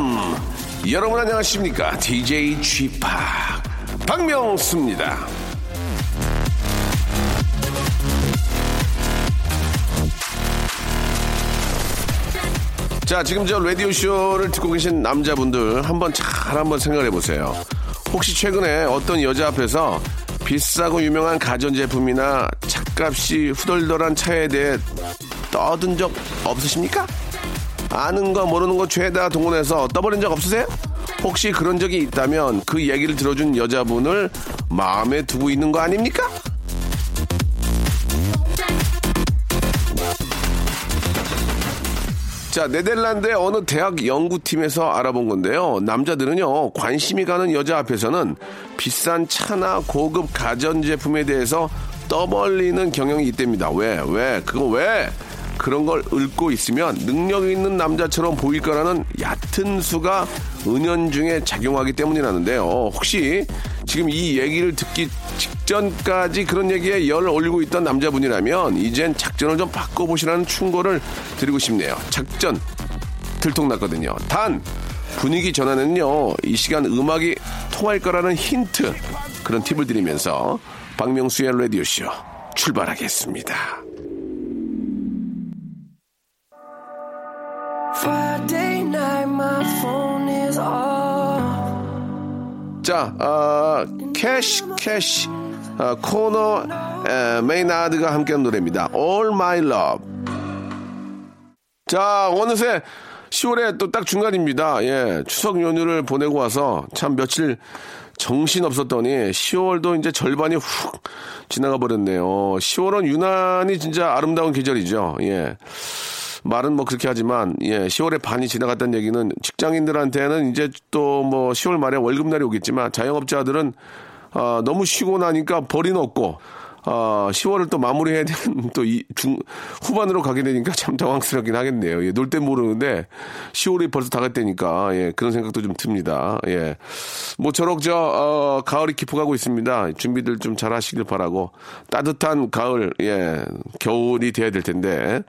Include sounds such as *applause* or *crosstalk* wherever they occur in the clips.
welcome, welcome. 여러분 안녕하십니까? DJ g p 박명수입니다. 자, 지금 저 라디오쇼를 듣고 계신 남자분들 한번 잘 한번 생각해 보세요. 혹시 최근에 어떤 여자 앞에서 비싸고 유명한 가전제품이나 차값이 후덜덜한 차에 대해 떠든 적 없으십니까? 아는 거 모르는 거 죄다 동원해서 떠버린 적 없으세요? 혹시 그런 적이 있다면 그 얘기를 들어준 여자분을 마음에 두고 있는 거 아닙니까? 자, 네덜란드의 어느 대학 연구팀에서 알아본 건데요. 남자들은요, 관심이 가는 여자 앞에서는 비싼 차나 고급 가전제품에 대해서 떠벌리는 경향이 있답니다. 왜? 왜? 그거 왜? 그런 걸 읊고 있으면 능력 있는 남자처럼 보일 거라는 얕은 수가 은연중에 작용하기 때문이라는데요. 혹시 지금 이 얘기를 듣기 직전까지 그런 얘기에 열 올리고 있던 남자분이라면 이젠 작전을 좀 바꿔보시라는 충고를 드리고 싶네요. 작전 들통났거든요. 단 분위기 전환은요 이 시간 음악이 통할 거라는 힌트 그런 팁을 드리면서 박명수의 라디오 쇼 출발하겠습니다. 자, 아, Cash Cash 아, Conor 에, Maynard가 함께한 노래입니다. All My Love. 자, 어느새 10월에 또 딱 중간입니다. 예, 추석 연휴를 보내고 와서 참 며칠 정신 없었더니 10월도 이제 절반이 훅 지나가 버렸네요. 10월은 유난히 진짜 아름다운 계절이죠. 예. 말은 뭐 그렇게 하지만 예 10월에 반이 지나갔다는 얘기는 직장인들한테는 이제 또 뭐 10월 말에 월급날이 오겠지만 자영업자들은 아, 너무 쉬고 나니까 벌이 없고 아, 10월을 또 마무리해야 되는 *laughs* 또 이 중 후반으로 가게 되니까 참 당황스럽긴 하겠네요. 예, 놀 땐 모르는데 10월이 벌써 다 갔다니까 예, 그런 생각도 좀 듭니다. 예. 뭐 저럭 저 어, 가을이 깊어가고 있습니다. 준비들 좀 잘 하시길 바라고 따뜻한 가을 예, 겨울이 돼야 될 텐데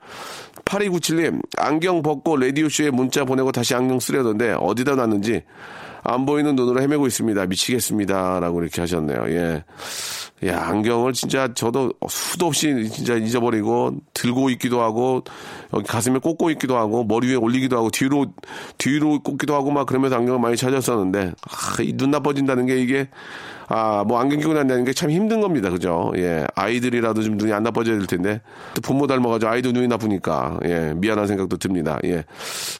8297님, 안경 벗고 라디오쇼에 문자 보내고 다시 안경 쓰려던데 어디다 놨는지 안 보이는 눈으로 헤매고 있습니다. 미치겠습니다. 라고 이렇게 하셨네요. 예. 야, 안경을 진짜 저도 수도 없이 진짜 잊어버리고 들고 있기도 하고 여기 가슴에 꽂고 있기도 하고 머리 위에 올리기도 하고 뒤로 뒤로 꽂기도 하고 막 그러면서 안경을 많이 찾았었는데 아, 이눈 나빠진다는 게 이게 아, 뭐 안경 끼고 다니는 게 참 힘든 겁니다. 그죠? 예. 아이들이라도 좀 눈이 안 나빠져야 될 텐데 또 부모 닮아가지고 아이도 눈이 나쁘니까 예. 미안한 생각도 듭니다. 예.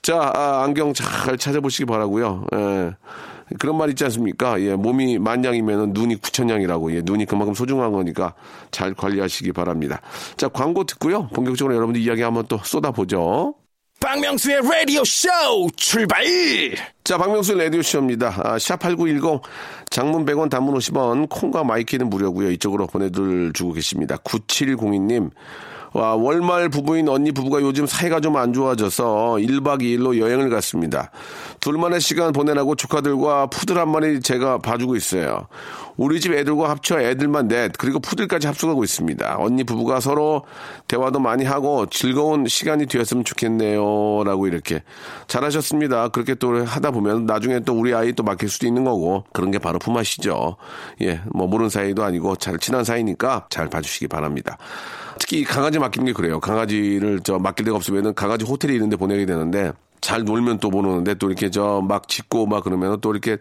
자, 아, 안경 잘 찾아보시기 바라고요. 예. 그런 말 있지 않습니까? 예, 몸이 만냥이면 눈이 구천냥이라고. 예, 눈이 그만큼 소중한 거니까 잘 관리하시기 바랍니다. 자, 광고 듣고요. 본격적으로 여러분들 이야기 한번 또 쏟아보죠. 박명수의 라디오 쇼 출발! 자, 박명수 라디오 쇼입니다. 아, 샵8910 장문 100원 단문 50원 콩과 My K는 무료고요. 이쪽으로 보내들 주고 계십니다. 9702님. 와, 월말 부부인 언니 부부가 요즘 사이가 좀 안 좋아져서 1박 2일로 여행을 갔습니다. 둘만의 시간 보내라고 조카들과 푸들 한 마리 제가 봐주고 있어요. 우리 집 애들과 합쳐 애들만 넷, 그리고 푸들까지 합숙하고 있습니다. 언니 부부가 서로 대화도 많이 하고 즐거운 시간이 되었으면 좋겠네요. 라고 이렇게. 잘하셨습니다. 그렇게 또 하다 보면 나중에 또 우리 아이 또 맡길 수도 있는 거고 그런 게 바로 품앗이죠. 예, 뭐 모르는 사이도 아니고 잘 친한 사이니까 잘 봐주시기 바랍니다. 특히 강아지 맡기는 게 그래요. 강아지를 저 맡길 데가 없으면은 강아지 호텔에 있는데 보내게 되는데 잘 놀면 또 보는데 또 이렇게 저 막 짖고 막 그러면은 또 이렇게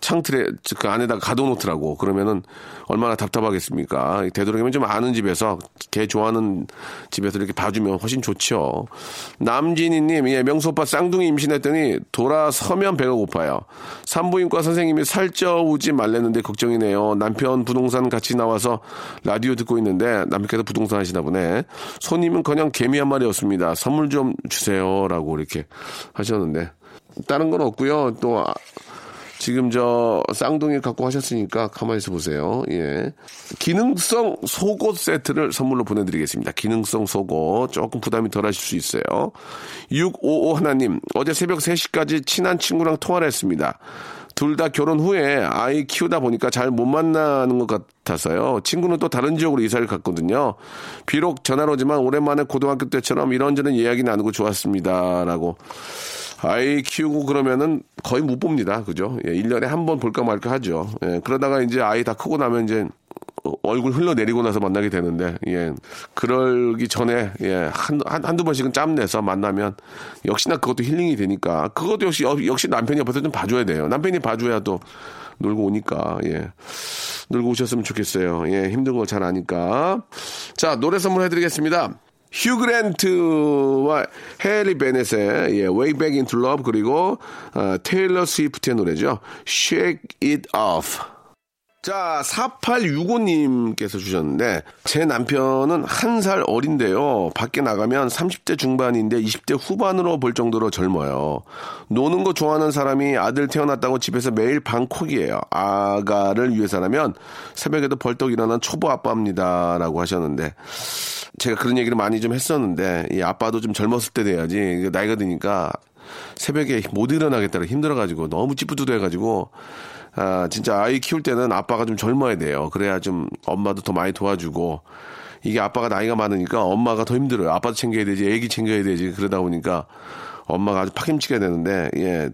창틀에 그 안에다가 가둬놓더라고. 그러면은 얼마나 답답하겠습니까? 되도록이면 좀 아는 집에서 개 좋아하는 집에서 이렇게 봐주면 훨씬 좋죠. 남진희님, 예, 명수 오빠 쌍둥이 임신했더니 돌아서면 배가 고파요. 산부인과 선생님이 살쪄오지 말랬는데 걱정이네요. 남편 부동산 같이 나와서 라디오 듣고 있는데 남편께서 부동산 하시나 보네. 손님은 그냥 개미 한 마리였습니다. 선물 좀 주세요라고 이렇게 하셨는데 다른 건 없고요. 또 아, 지금 저 쌍둥이 갖고 하셨으니까 가만히 있어 보세요. 예. 기능성 속옷 세트를 선물로 보내드리겠습니다. 기능성 속옷 조금 부담이 덜 하실 수 있어요. 655 하나님 어제 새벽 3시까지 친한 친구랑 통화를 했습니다. 둘 다 결혼 후에 아이 키우다 보니까 잘 못 만나는 것 같아서요. 친구는 또 다른 지역으로 이사를 갔거든요. 비록 전화로 오지만 오랜만에 고등학교 때처럼 이런저런 이야기 나누고 좋았습니다. 라고. 아이 키우고 그러면은 거의 못 봅니다. 그죠? 예, 1년에 한 번 볼까 말까 하죠. 예, 그러다가 이제 아이 다 크고 나면 이제 얼굴 흘러내리고 나서 만나게 되는데, 예, 그러기 전에, 예, 한, 한, 한두 번씩은 짬 내서 만나면, 역시나 그것도 힐링이 되니까, 그것도 역시, 어, 역시 남편이 옆에서 좀 봐줘야 돼요. 남편이 봐줘야 또 놀고 오니까, 예. 놀고 오셨으면 좋겠어요. 예, 힘든 거 잘 아니까. 자, 노래 선물 해드리겠습니다. 휴그랜트와 해리 베넷의 예, Way Back Into Love 그리고 어, 테일러 스위프트의 노래죠. Shake It Off. 자, 4865님께서 주셨는데, 제 남편은 한 살 어린데요. 밖에 나가면 30대 중반인데 20대 후반으로 볼 정도로 젊어요. 노는 거 좋아하는 사람이 아들 태어났다고 집에서 매일 방콕이에요. 아가를 위해서라면 새벽에도 벌떡 일어난 초보 아빠입니다. 라고 하셨는데, 제가 그런 얘기를 많이 좀 했었는데, 이 아빠도 좀 젊었을 때 돼야지. 나이가 드니까 새벽에 못 일어나겠다고 힘들어가지고 너무 찌뿌두두해가지고 아, 진짜 아이 키울 때는 아빠가 좀 젊어야 돼요. 그래야 좀 엄마도 더 많이 도와주고 이게 아빠가 나이가 많으니까 엄마가 더 힘들어요. 아빠도 챙겨야 되지, 애기 챙겨야 되지. 그러다 보니까 엄마가 아주 파김치가 되는데, 예.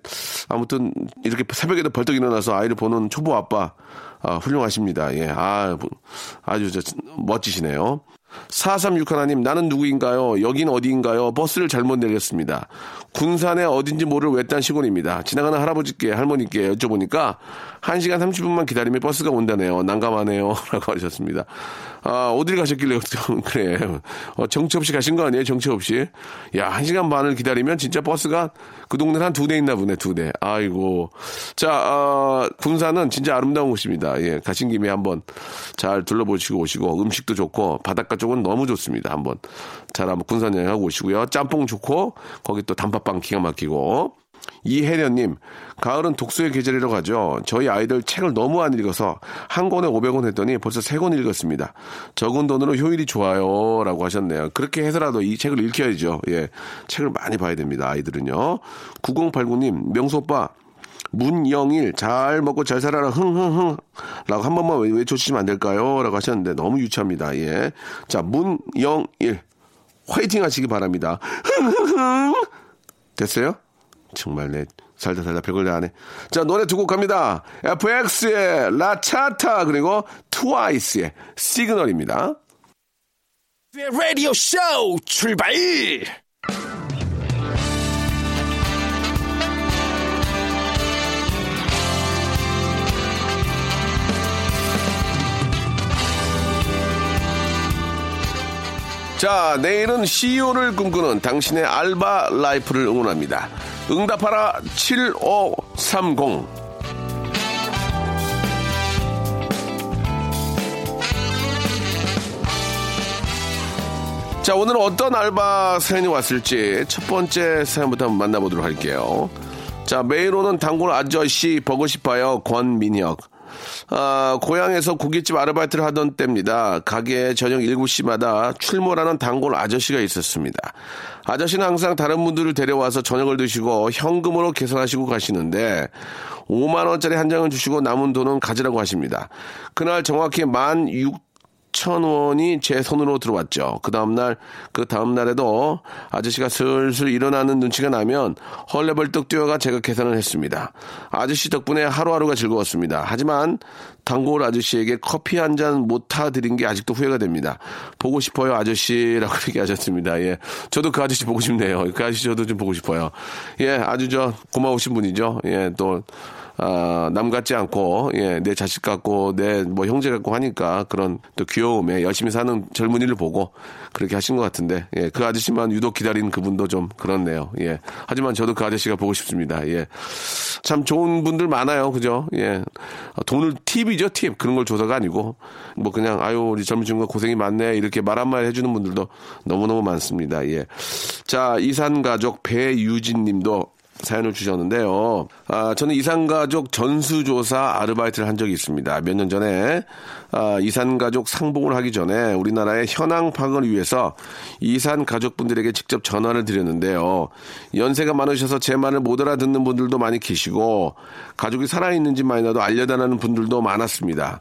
아무튼 이렇게 새벽에도 벌떡 일어나서 아이를 보는 초보 아빠, 아, 훌륭하십니다. 예. 아, 아주 저, 멋지시네요. 436 하나님, 나는 누구인가요? 여긴 어디인가요? 버스를 잘못 내렸습니다. 군산에 어딘지 모를 외딴 시골입니다. 지나가는 할아버지께, 할머니께 여쭤보니까 1시간 30분만 기다리면 버스가 온다네요. 난감하네요. *laughs* 라고 하셨습니다. 아, 어딜 가셨길래, *laughs* 그래. 어, 정치 없이 가신 거 아니에요? 정치 없이. 야, 1시간 반을 기다리면 진짜 버스가 그 동네에 한두 대 있나 보네, 두 대. 아이고. 자, 어, 군산은 진짜 아름다운 곳입니다. 예, 가신 김에 한번 잘 둘러보시고 오시고, 음식도 좋고, 바닷가 쪽은 너무 좋습니다. 한번 잘 한번 군산 여행하고 오시고요. 짬뽕 좋고, 거기 또 단팥 빵 기가 막히고. 이혜련님, 가을은 독서의 계절이라고 하죠. 저희 아이들 책을 너무 안 읽어서 한 권에 500원 했더니 벌써 세 권 읽었습니다. 적은 돈으로 효율이 좋아요. 라고 하셨네요. 그렇게 해서라도 이 책을 읽혀야죠. 예. 책을 많이 봐야 됩니다. 아이들은요. 9089님, 명수 오빠, 문영일 잘 먹고 잘 살아라 흥흥흥 라고 한 번만 외쳐주시면 안 될까요? 라고 하셨는데 너무 유치합니다. 예. 자 문영일 화이팅 하시기 바랍니다. 흥흥흥 됐어요? 정말 내 살다 살다 별걸 다 하네. 자 노래 두 곡 갑니다. FX의 라차타 그리고 트와이스의 시그널입니다. 라디오 쇼 출발! 자, 내일은 CEO를 꿈꾸는 당신의 알바 라이프를 응원합니다. 응답하라 7530. 자, 오늘은 어떤 알바 사연이 왔을지 첫 번째 사연부터 한번 만나보도록 할게요. 자, 매일 오는 단골 아저씨 보고 싶어요. 권민혁. 아, 고향에서 고깃집 아르바이트를 하던 때입니다. 가게 저녁 7시마다 출몰하는 단골 아저씨가 있었습니다. 아저씨는 항상 다른 분들을 데려와서 저녁을 드시고 현금으로 계산하시고 가시는데 5만원짜리 한 장을 주시고 남은 돈은 가지라고 하십니다. 그날 정확히 1 6 천 원이 제 손으로 들어왔죠. 그 다음날, 그 다음날에도 아저씨가 슬슬 일어나는 눈치가 나면 헐레벌떡 뛰어가 제가 계산을 했습니다. 아저씨 덕분에 하루하루가 즐거웠습니다. 하지만 단골 아저씨에게 커피 한 잔 못 타드린 게 아직도 후회가 됩니다. 보고 싶어요, 아저씨라고 *laughs* 얘기하셨습니다. 예. 저도 그 아저씨 보고 싶네요. 그 아저씨 저도 좀 보고 싶어요. 예, 아주 저 고마우신 분이죠. 예, 또, 아, 남 같지 않고, 예, 내 자식 같고, 내 뭐 형제 같고 하니까 그런 또 귀여움에 열심히 사는 젊은이를 보고 그렇게 하신 것 같은데, 예, 그 아저씨만 유독 기다린 그분도 좀 그렇네요. 예. 하지만 저도 그 아저씨가 보고 싶습니다. 예. 참 좋은 분들 많아요. 그죠? 예. 돈을 팁이죠, 팁. 그런 걸 줘서가 아니고, 뭐 그냥, 아유, 우리 젊은 친구가 고생이 많네. 이렇게 말 한마디 해 주는 분들도 너무너무 많습니다. 예. 자, 이산 가족 배유진 님도 사연을 주셨는데요. 아, 저는 이산가족 전수조사 아르바이트를 한 적이 있습니다. 몇 년 전에 아, 이산가족 상봉을 하기 전에 우리나라의 현황 파악을 위해서 이산 가족분들에게 직접 전화를 드렸는데요. 연세가 많으셔서 제 말을 못 알아듣는 분들도 많이 계시고 가족이 살아있는지 만이라도 알려달라는 분들도 많았습니다.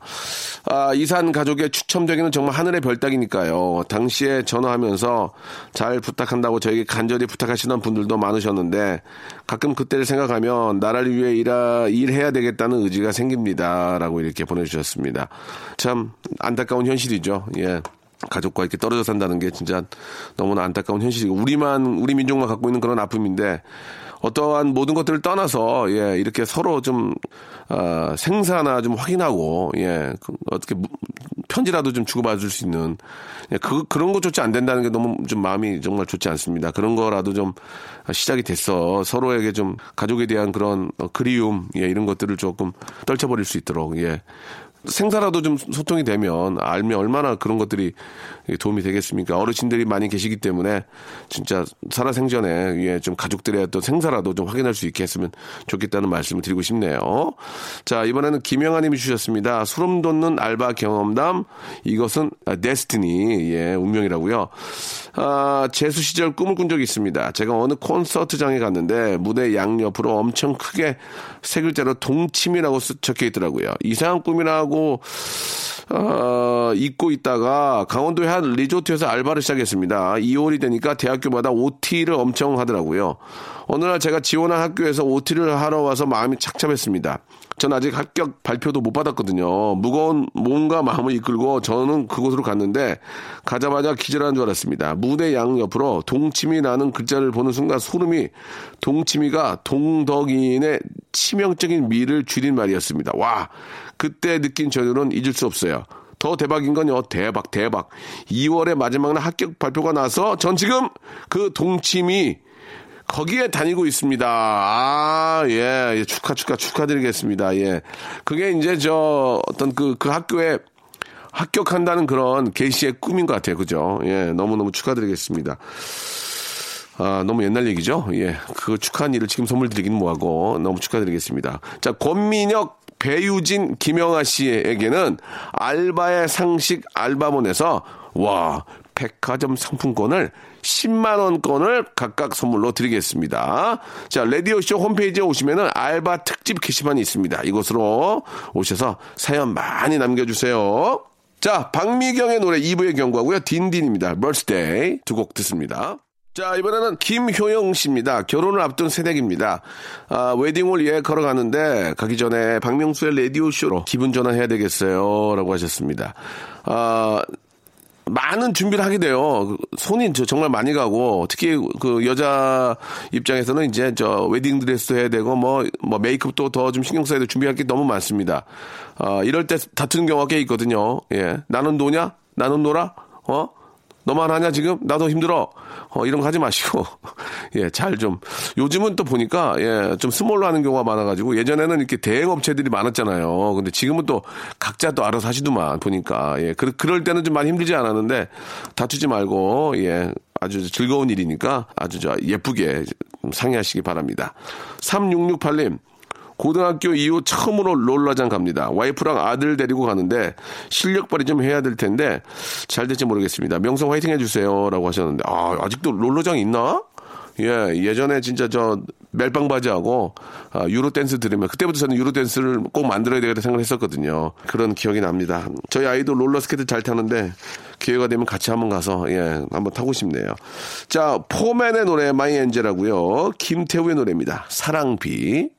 아, 이산 가족의 추첨되기는 정말 하늘의 별따기니까요. 당시에 전화하면서 잘 부탁한다고 저에게 간절히 부탁하시는 분들도 많으셨는데 가끔 그때를 생각하면 나라를 위해 일하, 일해야 되겠다는 의지가 생깁니다. 라고 이렇게 보내주셨습니다. 참 안타까운 현실이죠. 예. 가족과 이렇게 떨어져 산다는 게 진짜 너무나 안타까운 현실이고 우리만 우리 민족만 갖고 있는 그런 아픔인데 어떠한 모든 것들을 떠나서 예 이렇게 서로 좀 어, 생사나 좀 확인하고 예 그, 어떻게 무- 편지라도 좀 주고받을 수 있는 예, 그 그런 것조차 안 된다는 게 너무 좀 마음이 정말 좋지 않습니다. 그런 거라도 좀 시작이 됐어 서로에게 좀 가족에 대한 그런 어, 그리움 예 이런 것들을 조금 떨쳐버릴 수 있도록 예 생사라도 좀 소통이 되면 알면 얼마나 그런 것들이 도움이 되겠습니까? 어르신들이 많이 계시기 때문에 진짜 살아생전에 예, 좀 가족들의 어떤 생사라도 좀 확인할 수 있게 했으면 좋겠다는 말씀을 드리고 싶네요. 자, 이번에는 김영아 님이 주셨습니다. 소름 돋는 알바 경험담. 이것은 아, 데스티니. 예, 운명이라고요. 아, 재수 시절 꿈을 꾼 적이 있습니다. 제가 어느 콘서트장에 갔는데 무대 양옆으로 엄청 크게 세 글자로 동침이라고 쓰- 적혀 있더라고요. 이상한 꿈이라고 어, 잊고 있다가 강원도의 한 리조트에서 알바를 시작했습니다. 2월이 되니까 대학교마다 OT를 엄청 하더라고요. 어느 날 제가 지원한 학교에서 OT를 하러 와서 마음이 착잡했습니다. 전 아직 합격 발표도 못 받았거든요. 무거운 몸과 마음을 이끌고 저는 그곳으로 갔는데 가자마자 기절하는 줄 알았습니다. 무대 양 옆으로 동치미 라는 글자를 보는 순간 소름이 동치미가 동덕인의 치명적인 미를 줄인 말이었습니다. 와, 그때 느낀 저들은 잊을 수 없어요. 더 대박인 건요, 대박, 대박. 2월의 마지막 날 합격 발표가 나서 전 지금 그 동치미 거기에 다니고 있습니다. 아, 예, 예, 축하, 축하, 축하드리겠습니다. 예. 그게 이제 저 어떤 그, 그 학교에 합격한다는 그런 계시의 꿈인 것 같아요. 그죠? 예, 너무너무 축하드리겠습니다. 아, 너무 옛날 얘기죠? 예. 그 축하한 일을 지금 선물 드리긴 뭐하고 너무 축하드리겠습니다. 자, 권민혁, 배유진, 김영아 씨에게는 알바의 상식 알바몬에서 와, 백화점 상품권을 10만원권을 각각 선물로 드리겠습니다. 자, 라디오쇼 홈페이지에 오시면은 알바 특집 게시판이 있습니다. 이곳으로 오셔서 사연 많이 남겨주세요. 자, 박미경의 노래 2부의 경고하고요. 딘딘입니다. birthday 두곡 듣습니다. 자, 이번에는 김효영 씨입니다. 결혼을 앞둔 새댁입니다. 아, 웨딩홀 예 걸어가는데 가기 전에 박명수의 라디오쇼로 기분 전환해야 되겠어요. 라고 하셨습니다. 아, 많은 준비를 하게 돼요. 손이 저 정말 많이 가고 특히 그 여자 입장에서는 이제 저 웨딩 드레스도 해야 되고 뭐 뭐 메이크업도 더 좀 신경 써야 돼 준비할 게 너무 많습니다. 아 이럴 때 다투는 경우가 꽤 있거든요. 예, 나는 노냐? 나는 놀아? 어? 너만 하냐 지금? 나도 힘들어. 어, 이런 거 하지 마시고 *laughs* 예, 잘 좀 요즘은 또 보니까 예, 좀 small로 하는 경우가 많아 가지고 예전에는 이렇게 대행 업체들이 많았잖아요. 근데 지금은 또 각자 또 알아서 하시더만 보니까 예, 그, 그럴 때는 좀 많이 힘들지 않았는데 다투지 말고 예, 아주 즐거운 일이니까 아주 저 예쁘게 상의하시기 바랍니다. 3668님. 고등학교 이후 처음으로 롤러장 갑니다. 와이프랑 아들 데리고 가는데 실력 발휘 좀 해야 될 텐데 잘 될지 모르겠습니다. 명성 화이팅 해주세요. 라고 하셨는데, 아, 아직도 롤러장 있나? 예, 예전에 진짜 저 멜빵 바지하고 아, Euro dance 들으면 그때부터 저는 Euro dance를 꼭 만들어야 되겠다 생각을 했었거든요. 그런 기억이 납니다. 저희 아이도 롤러 스케이트 잘 타는데 기회가 되면 같이 한번 가서 예, 한번 타고 싶네요. 자, 포맨의 노래 My Angel하고요. 김태우의 노래입니다. 사랑비.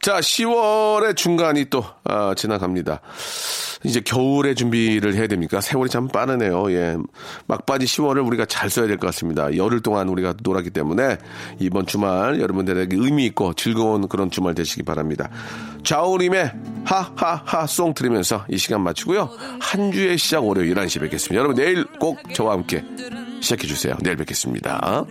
10월의 중간이 또 아, 지나갑니다. 이제 겨울의 준비를 해야 됩니까? 세월이 참 빠르네요. 예. 막바지 10월을 우리가 잘 써야 될 것 같습니다. 열흘 동안 우리가 놀았기 때문에 이번 주말 여러분들에게 의미 있고 즐거운 그런 주말 되시기 바랍니다. 자우림의 하하하 송 들으면서 이 시간 마치고요. 한 주의 시작 월요일 11시 뵙겠습니다. 여러분 내일 꼭 저와 함께 시작해 주세요. 내일 뵙겠습니다.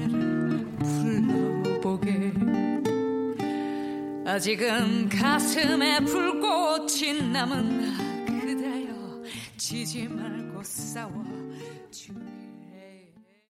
아직은 가슴에 불꽃이 남은 그대여 지지 말고 싸워